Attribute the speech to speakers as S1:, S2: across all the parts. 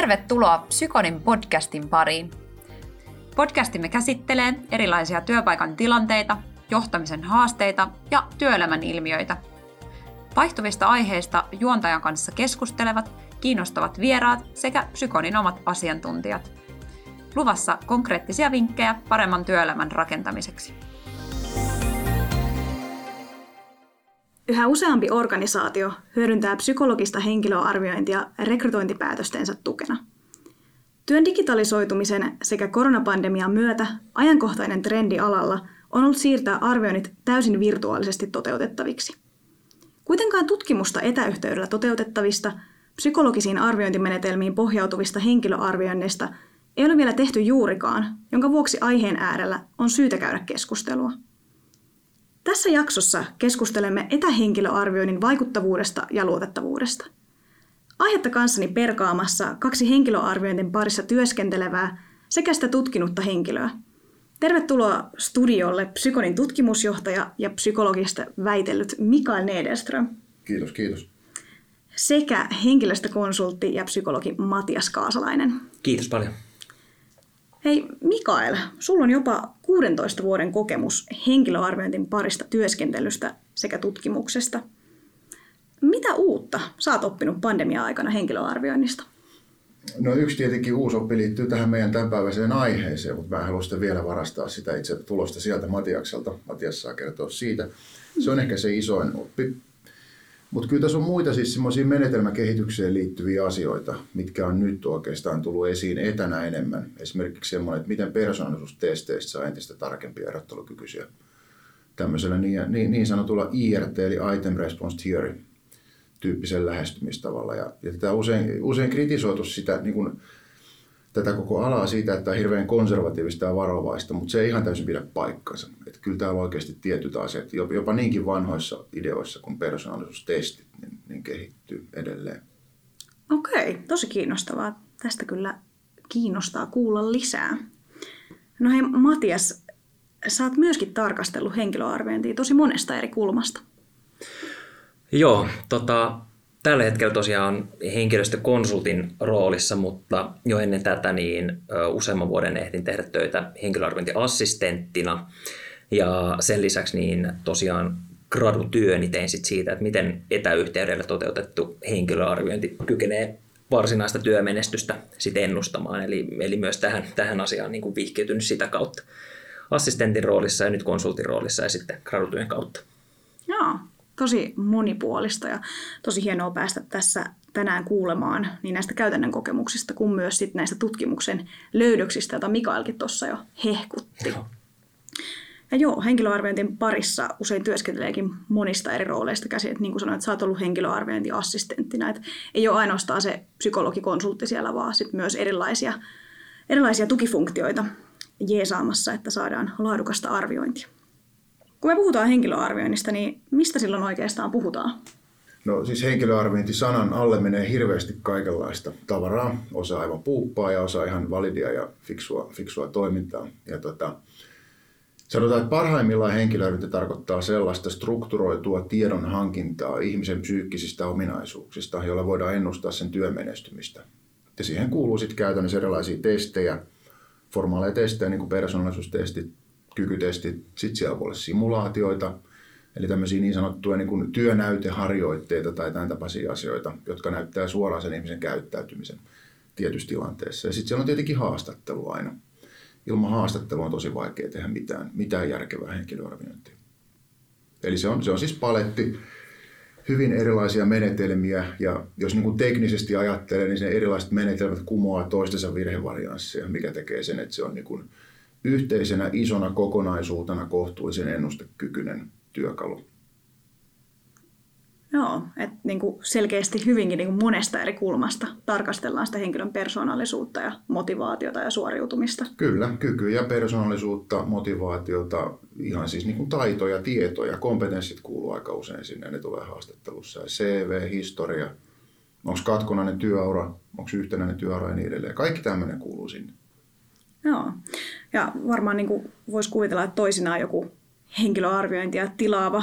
S1: Tervetuloa Psykonin podcastin pariin. Podcastimme käsittelee erilaisia työpaikan tilanteita, johtamisen haasteita ja työelämän ilmiöitä. Vaihtuvista aiheista juontajan kanssa keskustelevat, kiinnostavat vieraat sekä Psykonin omat asiantuntijat. Luvassa konkreettisia vinkkejä paremman työelämän rakentamiseksi.
S2: Yhä useampi organisaatio hyödyntää psykologista henkilöarviointia rekrytointipäätöstensä tukena. Työn digitalisoitumisen sekä koronapandemian myötä ajankohtainen trendi alalla on ollut siirtää arvioinnit täysin virtuaalisesti toteutettaviksi. Kuitenkaan tutkimusta etäyhteydellä toteutettavista psykologisiin arviointimenetelmiin pohjautuvista henkilöarvioinneista ei ole vielä tehty juurikaan, jonka vuoksi aiheen äärellä on syytä käydä keskustelua. Tässä jaksossa keskustelemme etähenkilöarvioinnin vaikuttavuudesta ja luotettavuudesta. Aihetta kanssani perkaamassa kaksi henkilöarviointin parissa työskentelevää sekä sitä tutkinutta henkilöä. Tervetuloa studiolle Psykonin tutkimusjohtaja ja psykologista väitellyt Mikael Nederström.
S3: Kiitos, kiitos.
S2: Sekä henkilöstökonsultti ja psykologi Matias Kaasalainen.
S4: Kiitos paljon.
S2: Hei Mikael, sulla on jopa 16 vuoden kokemus henkilöarviointin parista työskentelystä sekä tutkimuksesta. Mitä uutta sä oot oppinut pandemia-aikana henkilöarvioinnista?
S3: No yksi tietenkin uusi oppi liittyy tähän meidän tämänpäiväiseen aiheeseen, mutta mä haluan vielä varastaa sitä itse tulosta sieltä Matiakselta. Matias saa kertoa siitä. Se on ehkä se isoin oppi. Mutta kyllä tässä on muita siis semmoisia menetelmäkehitykseen liittyviä asioita, mitkä on nyt oikeastaan tullut esiin etänä enemmän. Esimerkiksi semmoinen, että miten persoonallisuustesteistä saa entistä tarkempia erottelukykyisiä tämmöisellä niin, niin, niin sanotulla IRT eli Item Response Theory tyyppisen lähestymistavalla. Ja, ja tätä usein, usein kritisoitu sitä niin kuin, tätä koko alaa siitä, että on hirveän konservatiivista ja varovaista, mutta se ei ihan täysin pidä paikkansa. Että kyllä täällä on oikeasti tietyt asiat, jopa niinkin vanhoissa ideoissa kuin persoonallisuustestit, niin, niin kehittyy edelleen.
S2: Okei, tosi kiinnostavaa. Tästä kyllä kiinnostaa kuulla lisää. No hei Matias, sä oot myöskin tarkastellut henkilöarviointia tosi monesta eri kulmasta.
S4: Joo, tota, tällä hetkellä tosiaan henkilöstökonsultin roolissa, mutta jo ennen tätä niin useamman vuoden ehdin tehdä töitä henkilöarviointiassistenttina. Ja sen lisäksi niin tosiaan gradutyöni tein sit siitä, että miten etäyhteydellä toteutettu henkilöarviointi kykenee varsinaista työmenestystä sit ennustamaan. Eli, eli myös tähän, tähän asiaan niin kuin sitä kautta assistentin roolissa ja nyt konsultin roolissa ja sitten gradutyön kautta.
S2: Joo, tosi monipuolista ja tosi hienoa päästä tässä tänään kuulemaan niin näistä käytännön kokemuksista kuin myös sit näistä tutkimuksen löydöksistä, joita Mikaelkin tuossa jo hehkutti. Joo. Ja joo, henkilöarviointin parissa usein työskenteleekin monista eri rooleista käsin. Että niin kuin sanoit, että sä oot ollut henkilöarviointiassistenttina. Että ei ole ainoastaan se psykologikonsultti siellä, vaan sit myös erilaisia, erilaisia tukifunktioita jeesaamassa, että saadaan laadukasta arviointia. Kun me puhutaan henkilöarvioinnista, niin mistä silloin oikeastaan puhutaan?
S3: No siis henkilöarviointi sanan alle menee hirveästi kaikenlaista tavaraa. Osa aivan puuppaa ja osa ihan validia ja fiksua, fiksua toimintaa. Ja tota, sanotaan, että parhaimmillaan henkilöarviointi tarkoittaa sellaista strukturoitua tiedon hankintaa ihmisen psyykkisistä ominaisuuksista, joilla voidaan ennustaa sen työmenestymistä. Ja siihen kuuluu sitten käytännössä erilaisia testejä, formaaleja testejä, niin kuin persoonallisuustestit, kykytestit, sitten siellä voi olla simulaatioita, eli tämmöisiä niin sanottuja niin kuin työnäyteharjoitteita tai tämän tapaisia asioita, jotka näyttää suoraan sen ihmisen käyttäytymisen tietyssä tilanteessa. Ja sitten siellä on tietenkin haastattelu aina. Ilman haastattelua on tosi vaikea tehdä mitään, mitään järkevää henkilöarviointia. Eli se on, se on siis paletti hyvin erilaisia menetelmiä, ja jos niin kuin teknisesti ajattelee, niin se erilaiset menetelmät kumoaa toistensa virhevariansseja, mikä tekee sen, että se on niin kuin yhteisenä isona kokonaisuutena kohtuullisen ennustekykyinen työkalu.
S2: Joo, että niin selkeästi hyvinkin niin kuin monesta eri kulmasta tarkastellaan sitä henkilön persoonallisuutta ja motivaatiota ja suoriutumista.
S3: Kyllä, kykyjä, persoonallisuutta, motivaatiota, ihan siis niin kuin taitoja, tietoja, kompetenssit kuuluu aika usein sinne, ne tulee haastattelussa. CV, historia, onko katkonainen työura, onko yhtenäinen työura ja niin edelleen. Kaikki tämmöinen kuuluu sinne.
S2: Joo, ja varmaan niin voisi kuvitella, että toisinaan joku henkilöarviointia tilaava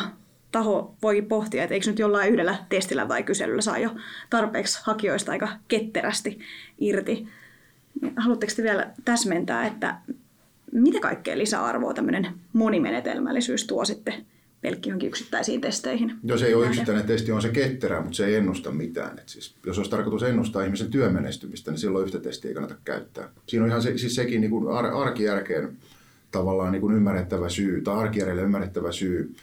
S2: taho voi pohtia, että eikö nyt jollain yhdellä testillä tai kyselyllä saa jo tarpeeksi hakijoista aika ketterästi irti. Haluatteko te vielä täsmentää, että mitä kaikkea lisäarvoa tämmöinen monimenetelmällisyys tuo sitten pelkki johonkin yksittäisiin testeihin?
S3: Jos ei ole yksittäinen testi, on se ketterä, mutta se ei ennusta mitään. Et siis, jos olisi tarkoitus ennustaa ihmisen työmenestymistä, niin silloin yhtä testiä ei kannata käyttää. Siinä on ihan se, siis sekin niin kuin ar- arkijärkeen tavallaan niin kuin ymmärrettävä syy, tai arkijärjelle ymmärrettävä syy,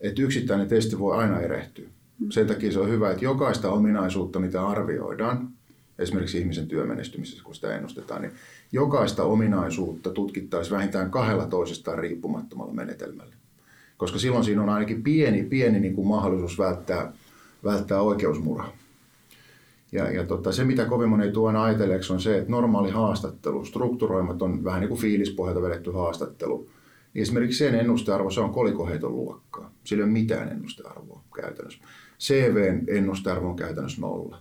S3: että yksittäinen testi voi aina erehtyä. Sen takia se on hyvä, että jokaista ominaisuutta, mitä arvioidaan, esimerkiksi ihmisen työmenestymisessä, kun sitä ennustetaan, niin jokaista ominaisuutta tutkittaisiin vähintään kahdella toisestaan riippumattomalla menetelmällä. Koska silloin siinä on ainakin pieni, pieni niin kuin mahdollisuus välttää, välttää oikeusmurha. Ja, ja tota, se, mitä kovin moni ei aina ajatelleeksi, on se, että normaali haastattelu, strukturoimaton, vähän niin kuin fiilispohjalta vedetty haastattelu, niin esimerkiksi sen ennustearvo, se on kolikoheiton luokkaa. Sillä ei ole mitään ennustearvoa käytännössä. CVn ennustearvo on käytännössä nolla.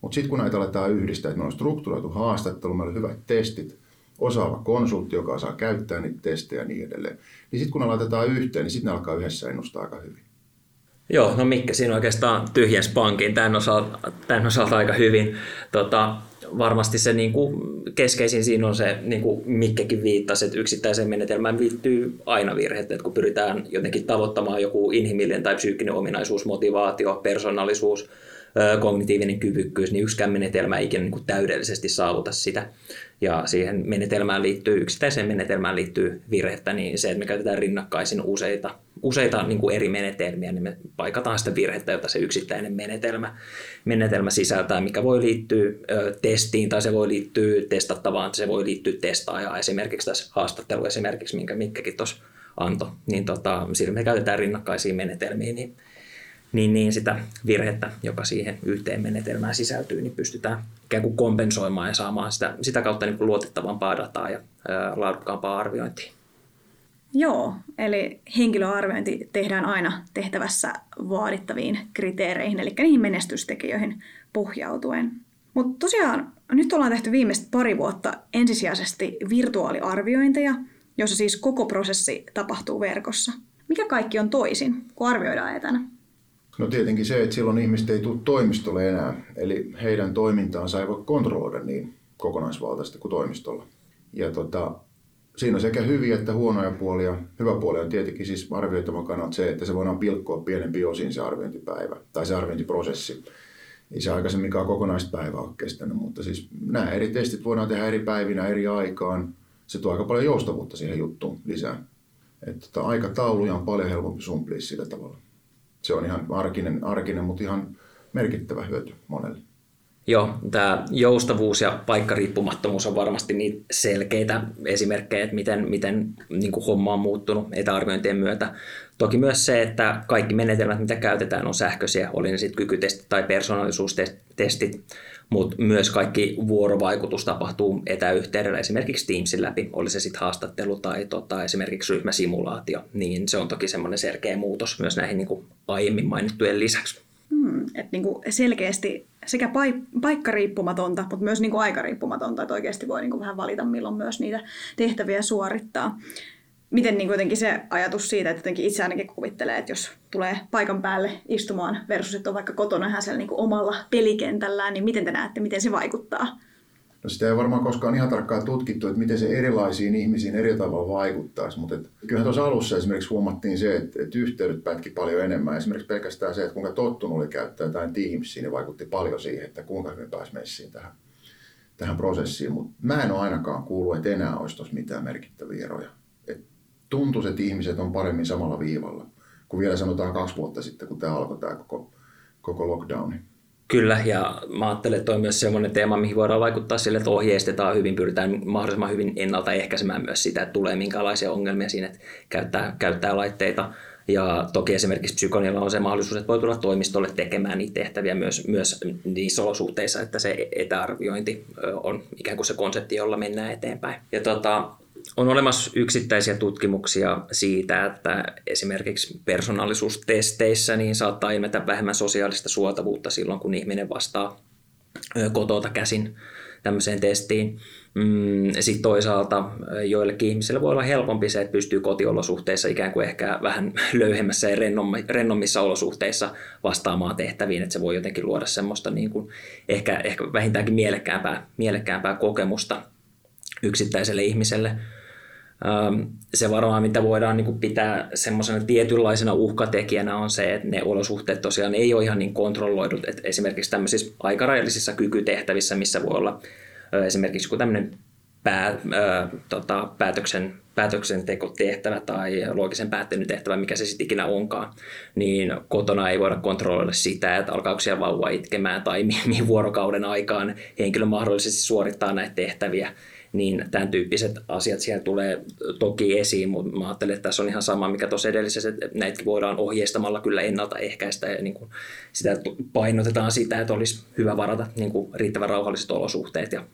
S3: Mutta sitten kun näitä aletaan yhdistää, että meillä on strukturoitu haastattelu, meillä on hyvät testit, osaava konsultti, joka saa käyttää niitä testejä ja niin edelleen, niin sitten kun ne laitetaan yhteen, niin sitten ne alkaa yhdessä ennustaa aika hyvin.
S4: Joo, no Mikke, siinä oikeastaan tyhjens pankin tämän osalta, tämän osalta aika hyvin. Tota, varmasti se niin kuin keskeisin siinä on se, niin kuin Mikkekin viittasi, että yksittäiseen menetelmään liittyy aina virheet, että kun pyritään jotenkin tavoittamaan joku inhimillinen tai psyykkinen ominaisuus, motivaatio, persoonallisuus, kognitiivinen kyvykkyys, niin yksikään menetelmä ei ikinä niin kuin täydellisesti saavuta sitä. Ja siihen menetelmään liittyy, yksittäiseen menetelmään liittyy virhettä, niin se, että me käytetään rinnakkaisin useita, useita niin kuin eri menetelmiä, niin me paikataan sitä virhettä, jota se yksittäinen menetelmä, menetelmä sisältää, mikä voi liittyä ö, testiin tai se voi liittyä testattavaan, se voi liittyä testaajaan. Esimerkiksi tässä haastattelu esimerkiksi, minkä Mikkäkin tuossa antoi, niin tota, siinä me käytetään rinnakkaisia menetelmiä, niin niin, niin sitä virhettä, joka siihen yhteen menetelmään sisältyy, niin pystytään ikään kuin kompensoimaan ja saamaan sitä, sitä kautta niin kuin luotettavampaa dataa ja ää, laadukkaampaa arviointia.
S2: Joo, eli henkilöarviointi tehdään aina tehtävässä vaadittaviin kriteereihin, eli niihin menestystekijöihin pohjautuen. Mutta tosiaan nyt ollaan tehty viimeiset pari vuotta ensisijaisesti virtuaaliarviointeja, jossa siis koko prosessi tapahtuu verkossa. Mikä kaikki on toisin, kun arvioidaan etänä?
S3: No tietenkin se, että silloin ihmiset ei tule toimistolle enää, eli heidän toimintaansa ei voi kontrolloida niin kokonaisvaltaisesti kuin toimistolla. Ja tota, siinä on sekä hyviä että huonoja puolia. Hyvä puoli on tietenkin siis arvioitavan kannalta se, että se voidaan pilkkoa pienempi osin se arviointipäivä tai se arviointiprosessi. Ei se aikaisemminkaan kokonaispäivä ole kestänyt, mutta siis nämä eri testit voidaan tehdä eri päivinä, eri aikaan. Se tuo aika paljon joustavuutta siihen juttuun lisää. Että tota, aikatauluja on paljon helpompi sumplia sillä tavalla se on ihan arkinen, arkinen mutta ihan merkittävä hyöty monelle.
S4: Joo, tämä joustavuus ja paikkariippumattomuus on varmasti niitä selkeitä esimerkkejä, että miten, miten niin kuin homma on muuttunut etäarviointien myötä. Toki myös se, että kaikki menetelmät, mitä käytetään, on sähköisiä, oli ne sitten kykytestit tai persoonallisuustestit, mutta myös kaikki vuorovaikutus tapahtuu etäyhteydellä esimerkiksi Teamsin läpi, oli se sitten haastattelu tai tota, esimerkiksi ryhmäsimulaatio, niin se on toki semmoinen selkeä muutos myös näihin niin kuin aiemmin mainittujen lisäksi.
S2: Hmm, että niin kuin selkeästi sekä paik- paikkariippumatonta, mutta myös niin kuin aikariippumatonta, että oikeasti voi niin kuin vähän valita, milloin myös niitä tehtäviä suorittaa miten niin kuitenkin se ajatus siitä, että jotenkin itse ainakin kuvittelee, että jos tulee paikan päälle istumaan versus, että on vaikka kotona ihan siellä niin kuin omalla pelikentällään, niin miten te näette, miten se vaikuttaa?
S3: No sitä ei varmaan koskaan ihan tarkkaan tutkittu, että miten se erilaisiin ihmisiin eri tavalla vaikuttaisi, mutta et, kyllähän tuossa alussa esimerkiksi huomattiin se, että, että yhteydet pätki paljon enemmän. Esimerkiksi pelkästään se, että kuinka tottunut oli käyttää jotain Teamsia, niin vaikutti paljon siihen, että kuinka hyvin pääsi messiin tähän, tähän prosessiin. Mutta mä en ole ainakaan kuullut, että enää olisi tuossa mitään merkittäviä eroja tuntuisi, että ihmiset on paremmin samalla viivalla kuin vielä sanotaan kaksi vuotta sitten, kun tämä alkoi tämä koko, koko lockdowni.
S4: Kyllä, ja mä ajattelen, että on myös sellainen teema, mihin voidaan vaikuttaa sille, että ohjeistetaan hyvin, pyritään mahdollisimman hyvin ennaltaehkäisemään myös sitä, että tulee minkälaisia ongelmia siinä, että käyttää, käyttää laitteita. Ja toki esimerkiksi psykonilla on se mahdollisuus, että voi tulla toimistolle tekemään niitä tehtäviä myös, myös niissä olosuhteissa, että se etäarviointi on ikään kuin se konsepti, jolla mennään eteenpäin. Ja tota, on olemassa yksittäisiä tutkimuksia siitä, että esimerkiksi persoonallisuustesteissä niin saattaa ilmetä vähemmän sosiaalista suotavuutta silloin, kun ihminen vastaa kotota käsin tämmöiseen testiin. Mm, Sitten toisaalta joillekin ihmisille voi olla helpompi se, että pystyy kotiolosuhteissa ikään kuin ehkä vähän löyhemmässä ja rennommissa olosuhteissa vastaamaan tehtäviin, että se voi jotenkin luoda semmoista niin kuin ehkä, ehkä vähintäänkin mielekkäämpää, mielekkäämpää kokemusta yksittäiselle ihmiselle. Se varmaan, mitä voidaan niin pitää semmoisena tietynlaisena uhkatekijänä on se, että ne olosuhteet tosiaan ei ole ihan niin kontrolloidut. Että esimerkiksi tämmöisissä aikarajallisissa kykytehtävissä, missä voi olla esimerkiksi joku tämmöinen pää, ää, tota, päätöksen, päätöksentekotehtävä tai loogisen päättelytehtävä, mikä se sitten ikinä onkaan, niin kotona ei voida kontrolloida sitä, että alkaako siellä vauva itkemään tai mihin vuorokauden aikaan henkilö mahdollisesti suorittaa näitä tehtäviä niin tämän tyyppiset asiat siellä tulee toki esiin, mutta mä ajattelen, että tässä on ihan sama, mikä tuossa edellisessä, että näitä voidaan ohjeistamalla kyllä ennaltaehkäistä ja niin kuin sitä painotetaan sitä, että olisi hyvä varata niin kuin riittävän rauhalliset olosuhteet ja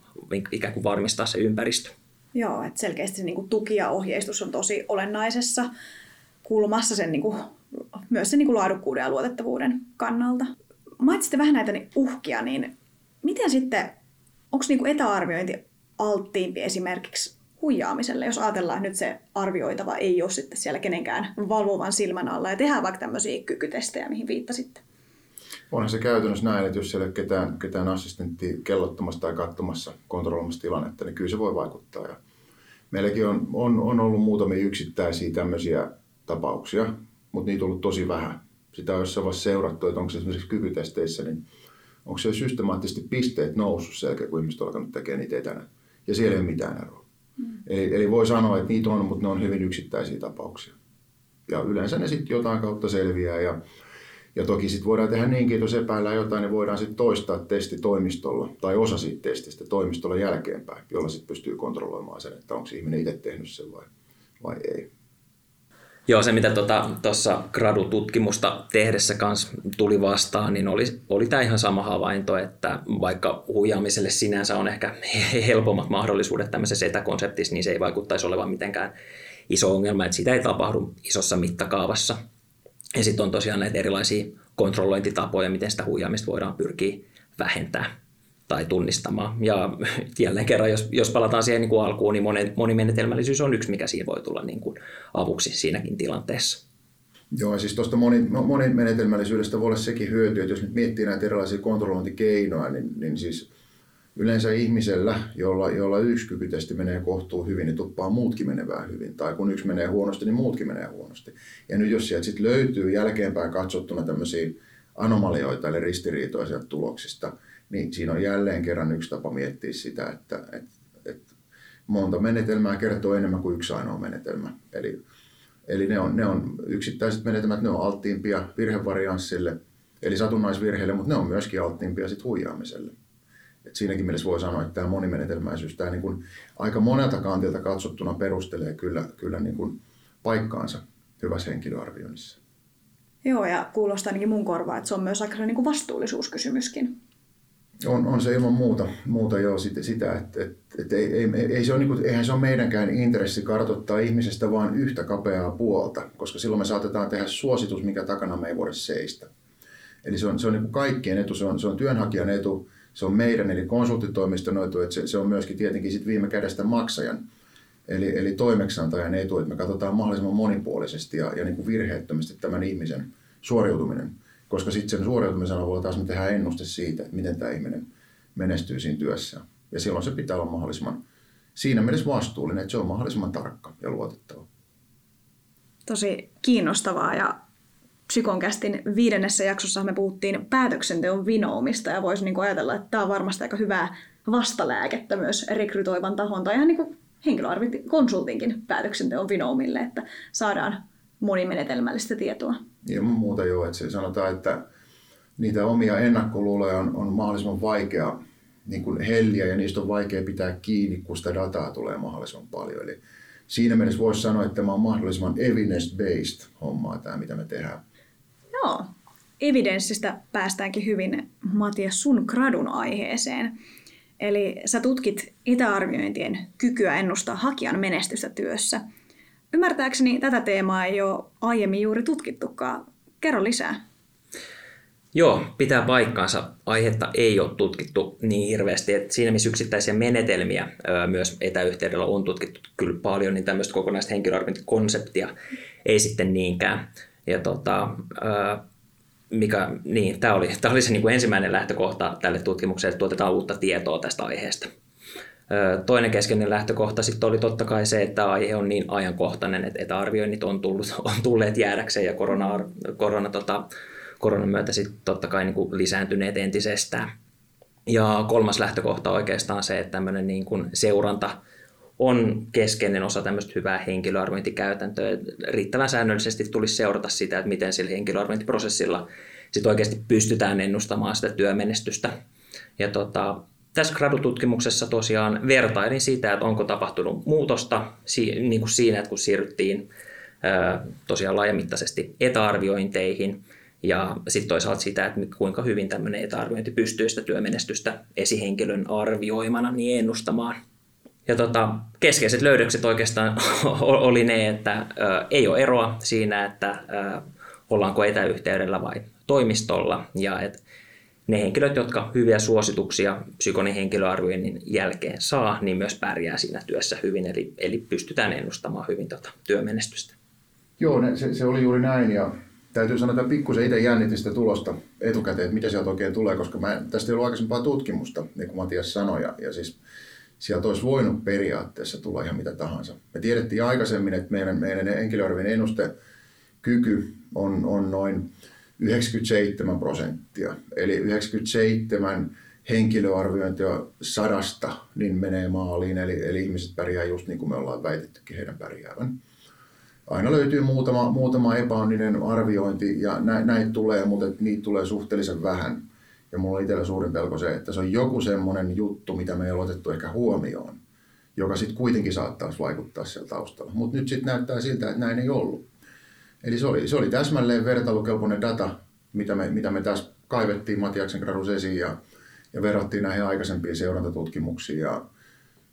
S4: ikään kuin varmistaa se ympäristö.
S2: Joo, että selkeästi se niin kuin tuki ja ohjeistus on tosi olennaisessa kulmassa sen niin kuin, myös sen niin kuin laadukkuuden ja luotettavuuden kannalta. Mainitsitte vähän näitä uhkia, niin miten sitten, onko niin kuin etäarviointi alttiimpi esimerkiksi huijaamiselle, jos ajatellaan, että nyt se arvioitava ei ole sitten siellä kenenkään valvovan silmän alla ja tehdään vaikka tämmöisiä kykytestejä, mihin viittasitte.
S3: Onhan se käytännössä näin, että jos siellä ei ole ketään, ketään assistentti kellottamassa tai katsomassa, kontrolloimassa tilannetta, niin kyllä se voi vaikuttaa. Ja meilläkin on, on, on ollut muutamia yksittäisiä tämmöisiä tapauksia, mutta niitä on ollut tosi vähän. Sitä on jossain vaiheessa seurattu, että onko se esimerkiksi kykytesteissä, niin onko se systemaattisesti pisteet noussut sen jälkeen, kun ihmiset on alkanut tekemään niitä etänä ja siellä ei ole mitään eroa. Mm. Eli, eli voi sanoa, että niitä on, mutta ne on hyvin yksittäisiä tapauksia. Ja yleensä ne sitten jotain kautta selviää ja, ja toki sitten voidaan tehdä niinkin, että jos epäillään jotain, niin voidaan sitten toistaa testi toimistolla tai osa siitä testistä toimistolla jälkeenpäin, jolla sitten pystyy kontrolloimaan sen, että onko ihminen itse tehnyt sen vai, vai ei.
S4: Joo, se mitä tuossa tota, gradututkimusta tehdessä kanssa tuli vastaan, niin oli, oli tämä ihan sama havainto, että vaikka huijaamiselle sinänsä on ehkä helpommat mahdollisuudet tämmöisessä etäkonseptissa, niin se ei vaikuttaisi olevan mitenkään iso ongelma, että sitä ei tapahdu isossa mittakaavassa. Ja sitten on tosiaan näitä erilaisia kontrollointitapoja, miten sitä huijaamista voidaan pyrkiä vähentämään tai tunnistamaan. Ja jälleen kerran, jos, jos palataan siihen niin kuin alkuun, niin monen, monimenetelmällisyys on yksi, mikä siinä voi tulla niin kuin avuksi siinäkin tilanteessa.
S3: Joo, siis tuosta moni, monimenetelmällisyydestä voi olla sekin hyöty, että jos nyt miettii näitä erilaisia kontrollointikeinoja, niin, niin siis yleensä ihmisellä, jolla, jolla yksi kykytesti menee kohtuun hyvin, niin tuppaa muutkin menevää hyvin. Tai kun yksi menee huonosti, niin muutkin menee huonosti. Ja nyt jos sieltä sitten löytyy jälkeenpäin katsottuna tämmöisiä anomalioita eli ristiriitoisia tuloksista, niin siinä on jälleen kerran yksi tapa miettiä sitä, että, että, että monta menetelmää kertoo enemmän kuin yksi ainoa menetelmä. Eli, eli ne, on, ne on yksittäiset menetelmät, ne on alttiimpia virhevarianssille, eli satunnaisvirheille, mutta ne on myöskin alttiimpia sit huijaamiselle. Et siinäkin mielessä voi sanoa, että tämä monimenetelmäisyys tämä niin aika monelta kantilta katsottuna perustelee kyllä, kyllä niin kuin paikkaansa hyvässä henkilöarvioinnissa.
S2: Joo, ja kuulostaa ainakin mun korvaa, että se on myös aika niin kuin vastuullisuuskysymyskin.
S3: On, on se ilman muuta, muuta jo sitä, sitä että, että, että ei, ei, ei se ole, niin kuin, eihän se ole meidänkään intressi kartoittaa ihmisestä vain yhtä kapeaa puolta, koska silloin me saatetaan tehdä suositus, mikä takana me ei voida seistä. Eli se on, se on niin kuin kaikkien etu, se on, se on työnhakijan etu, se on meidän eli konsulttitoimiston etu, että se, se on myöskin tietenkin sit viime kädestä maksajan eli, eli toimeksantajan etu, että me katsotaan mahdollisimman monipuolisesti ja, ja niin kuin virheettömästi tämän ihmisen suoriutuminen koska sitten sen suoriutumisen avulla taas me tehdään ennuste siitä, että miten tämä ihminen menestyy siinä työssä. Ja silloin se pitää olla mahdollisimman siinä mielessä vastuullinen, että se on mahdollisimman tarkka ja luotettava.
S2: Tosi kiinnostavaa ja Psykonkästin viidennessä jaksossa me puhuttiin päätöksenteon vinoumista ja voisi niinku ajatella, että tämä on varmasti aika hyvää vastalääkettä myös rekrytoivan tahon tai ihan niin henkilöarvikonsultinkin päätöksenteon vinoumille, että saadaan monimenetelmällistä tietoa.
S3: Ilman muuta joo, että se sanotaan, että niitä omia ennakkoluuloja on, on mahdollisimman vaikea niin kuin helliä ja niistä on vaikea pitää kiinni, kun sitä dataa tulee mahdollisimman paljon. Eli siinä mielessä voisi sanoa, että tämä on mahdollisimman evidence-based hommaa tämä, mitä me tehdään.
S2: Joo, evidenssistä päästäänkin hyvin, Matias, sun gradun aiheeseen. Eli sä tutkit itäarviointien kykyä ennustaa hakijan menestystä työssä – Ymmärtääkseni tätä teemaa ei ole aiemmin juuri tutkittukaan. Kerro lisää.
S4: Joo, pitää paikkaansa. Aihetta ei ole tutkittu niin hirveästi. Että siinä missä yksittäisiä menetelmiä myös etäyhteydellä on tutkittu kyllä paljon, niin tämmöistä kokonaista henkilöarviointikonseptia ei sitten niinkään. Ja tota, mikä, niin, tämä oli, tämä oli se niin kuin ensimmäinen lähtökohta tälle tutkimukselle, että tuotetaan uutta tietoa tästä aiheesta. Toinen keskeinen lähtökohta sitten oli totta kai se, että aihe on niin ajankohtainen, että etäarvioinnit on, tullut, on tulleet jäädäkseen ja korona, korona, tota, koronan myötä sitten totta kai niin kuin lisääntyneet entisestään. Ja kolmas lähtökohta on oikeastaan se, että tämmöinen niin kuin seuranta on keskeinen osa tämmöistä hyvää henkilöarviointikäytäntöä. Riittävän säännöllisesti tulisi seurata sitä, että miten sillä henkilöarviointiprosessilla sit oikeasti pystytään ennustamaan sitä työmenestystä. Ja tota, tässä Gradu-tutkimuksessa tosiaan vertailin sitä, että onko tapahtunut muutosta niin kuin siinä, että kun siirryttiin tosiaan laajamittaisesti etäarviointeihin, ja sitten toisaalta sitä, että kuinka hyvin tämmöinen etäarviointi pystyy sitä työmenestystä esihenkilön arvioimana niin ennustamaan. Ja tota, keskeiset löydökset oikeastaan oli ne, että ei ole eroa siinä, että ollaanko etäyhteydellä vai toimistolla, ja että ne henkilöt, jotka hyviä suosituksia psykonin henkilöarvioinnin jälkeen saa, niin myös pärjää siinä työssä hyvin, eli, eli pystytään ennustamaan hyvin tota työmenestystä.
S3: Joo, se, se oli juuri näin, ja täytyy sanoa, että pikkusen itse jännitin sitä tulosta etukäteen, että mitä sieltä oikein tulee, koska mä, tästä ei ollut aikaisempaa tutkimusta, niin kuin Matias sanoi, ja, ja siis sieltä olisi voinut periaatteessa tulla ihan mitä tahansa. Me tiedettiin aikaisemmin, että meidän, meidän henkilöarvin ennustekyky on, on noin 97 prosenttia. Eli 97 henkilöarviointia sadasta niin menee maaliin, eli, eli ihmiset pärjää just niin kuin me ollaan väitettykin heidän pärjäävän. Aina löytyy muutama, muutama epäonninen arviointi ja näitä näit tulee, mutta niitä tulee suhteellisen vähän. Ja mulla on itsellä suurin pelko se, että se on joku semmoinen juttu, mitä me ei ole otettu ehkä huomioon, joka sitten kuitenkin saattaisi vaikuttaa siellä taustalla. Mutta nyt sitten näyttää siltä, että näin ei ollut. Eli se oli, se oli täsmälleen vertailukelpoinen data, mitä me, mitä me tässä kaivettiin Matiaksen gradus esiin ja, ja verrattiin näihin aikaisempiin seurantatutkimuksiin. Ja,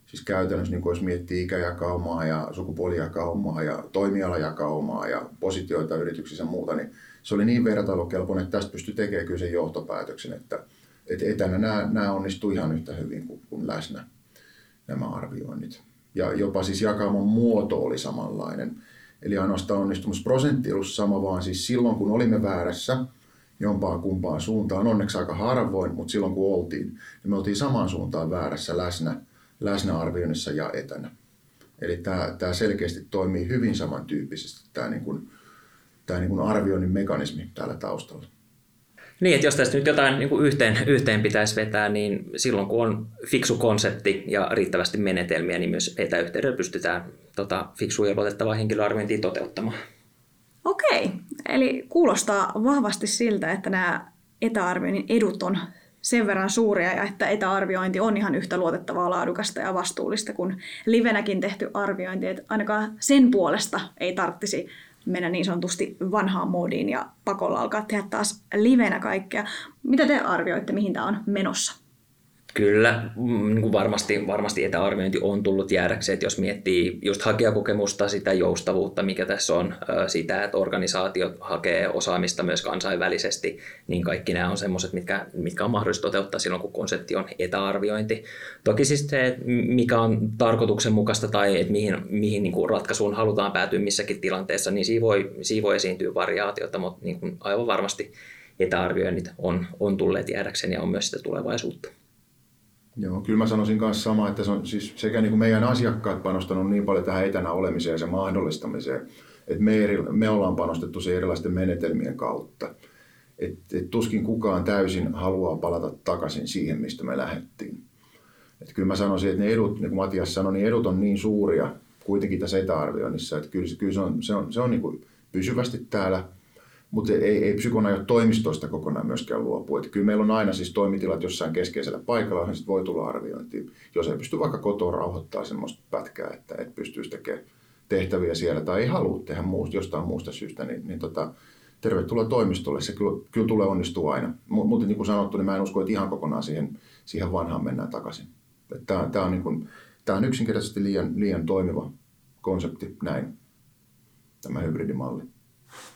S3: siis käytännössä, niin jos miettii ikäjakaumaa ja sukupuolijakaumaa ja toimialajakaumaa ja positioita yrityksissä ja muuta, niin se oli niin vertailukelpoinen, että tästä pystyi tekemään kyllä sen johtopäätöksen, että, että etänä nämä, nämä onnistuu ihan yhtä hyvin kuin, kuin läsnä nämä arvioinnit. Ja jopa siis jakauman muoto oli samanlainen. Eli ainoastaan onnistumusprosentti ollut sama, vaan siis silloin kun olimme väärässä jompaan kumpaan suuntaan, onneksi aika harvoin, mutta silloin kun oltiin, niin me oltiin samaan suuntaan väärässä läsnä, läsnäarvioinnissa ja etänä. Eli tämä, tämä selkeästi toimii hyvin samantyyppisesti, tämä, niin kuin, tämä niin kuin arvioinnin mekanismi täällä taustalla.
S4: Niin, että jos tästä nyt jotain niin kuin yhteen, yhteen pitäisi vetää, niin silloin kun on fiksu konsepti ja riittävästi menetelmiä, niin myös etäyhteydellä pystytään tota, fiksua ja luotettavaa henkilöarviointia toteuttamaan.
S2: Okei, eli kuulostaa vahvasti siltä, että nämä etäarvioinnin edut on sen verran suuria ja että etäarviointi on ihan yhtä luotettavaa, laadukasta ja vastuullista kuin livenäkin tehty arviointi. Että ainakaan sen puolesta ei tarvitsisi mennä niin sanotusti vanhaan moodiin ja pakolla alkaa tehdä taas livenä kaikkea. Mitä te arvioitte, mihin tämä on menossa?
S4: Kyllä, mm, niin kuin varmasti, varmasti etäarviointi on tullut jäädäkseen, että jos miettii just hakijakokemusta, sitä joustavuutta, mikä tässä on, sitä, että organisaatiot hakee osaamista myös kansainvälisesti, niin kaikki nämä on semmoiset, mitkä, mitkä on mahdollista toteuttaa silloin, kun konsepti on etäarviointi. Toki siis se, mikä on tarkoituksenmukaista tai että mihin, mihin niin kuin ratkaisuun halutaan päätyä missäkin tilanteessa, niin siinä voi, siinä voi esiintyä variaatiota, mutta niin kuin aivan varmasti etäarvioinnit on, on tulleet jäädäkseen ja on myös sitä tulevaisuutta.
S3: Joo, kyllä mä sanoisin myös sama, että se on siis sekä niin kuin meidän asiakkaat panostanut niin paljon tähän etänä olemiseen ja sen mahdollistamiseen, että me, eri, me ollaan panostettu se erilaisten menetelmien kautta. Et, et tuskin kukaan täysin haluaa palata takaisin siihen, mistä me lähdettiin. Et kyllä mä sanoisin, että ne edut, niin kuin Matias sanoi, niin edut on niin suuria kuitenkin tässä etäarvioinnissa, että kyllä, kyllä se on, se on, se on niin kuin pysyvästi täällä – mutta ei, ei psykona ole toimistoista kokonaan myöskään luopu. Että kyllä meillä on aina siis toimitilat jossain keskeisellä paikalla, johon voi tulla arviointiin. Jos ei pysty vaikka kotoa rauhoittaa semmoista pätkää, että et pystyisi tekemään tehtäviä siellä tai ei halua tehdä muusta, jostain muusta syystä, niin, niin tota, tervetuloa toimistolle. Se kyllä, kyllä tulee onnistua aina. Mutta niin kuin sanottu, niin mä en usko, että ihan kokonaan siihen, siihen vanhaan mennään takaisin. Tämä on, niin kuin, on yksinkertaisesti liian, liian toimiva konsepti näin, tämä hybridimalli.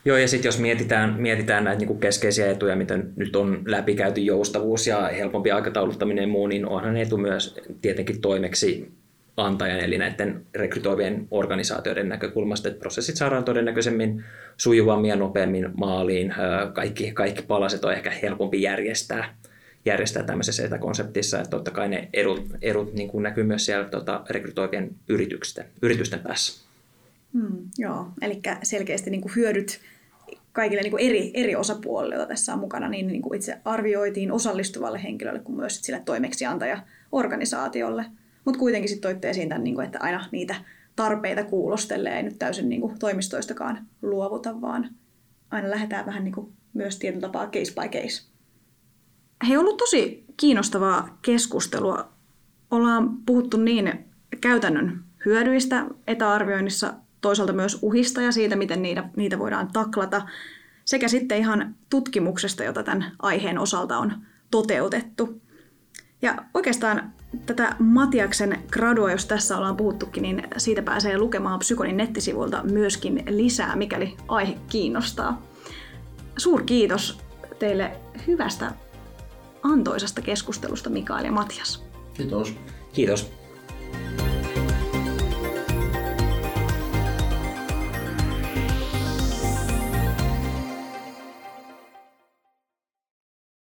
S4: Joo, ja sitten jos mietitään, mietitään näitä niin keskeisiä etuja, miten nyt on läpikäyty joustavuus ja helpompi aikatauluttaminen ja muu, niin onhan etu myös tietenkin toimeksi antajan, eli näiden rekrytoivien organisaatioiden näkökulmasta, että prosessit saadaan todennäköisemmin sujuvammin ja nopeammin maaliin. Kaikki, kaikki palaset on ehkä helpompi järjestää, järjestää tämmöisessä etäkonseptissa, että totta kai ne erot, erot niin kuin näkyy myös siellä tota, rekrytoivien yritysten, yritysten päässä.
S2: Hmm, joo, eli selkeästi niin kuin hyödyt kaikille niin kuin eri, eri osapuolille, joita tässä on mukana, niin, niin kuin itse arvioitiin osallistuvalle henkilölle kuin myös sille toimeksiantaja-organisaatiolle – mutta kuitenkin sitten toitte esiin tämän, niin kuin, että aina niitä tarpeita kuulostelee, ei nyt täysin niin kuin, toimistoistakaan luovuta, vaan aina lähdetään vähän niin kuin, myös tietyllä tapaa case by case. Hei, ollut tosi kiinnostavaa keskustelua. Ollaan puhuttu niin käytännön hyödyistä etäarvioinnissa, toisaalta myös uhista ja siitä, miten niitä, niitä voidaan taklata, sekä sitten ihan tutkimuksesta, jota tämän aiheen osalta on toteutettu. Ja oikeastaan tätä Matiaksen gradua, jos tässä ollaan puhuttukin, niin siitä pääsee lukemaan Psykonin nettisivuilta myöskin lisää, mikäli aihe kiinnostaa. Suur kiitos teille hyvästä antoisasta keskustelusta Mikael ja Matias.
S3: Kiitos.
S4: Kiitos.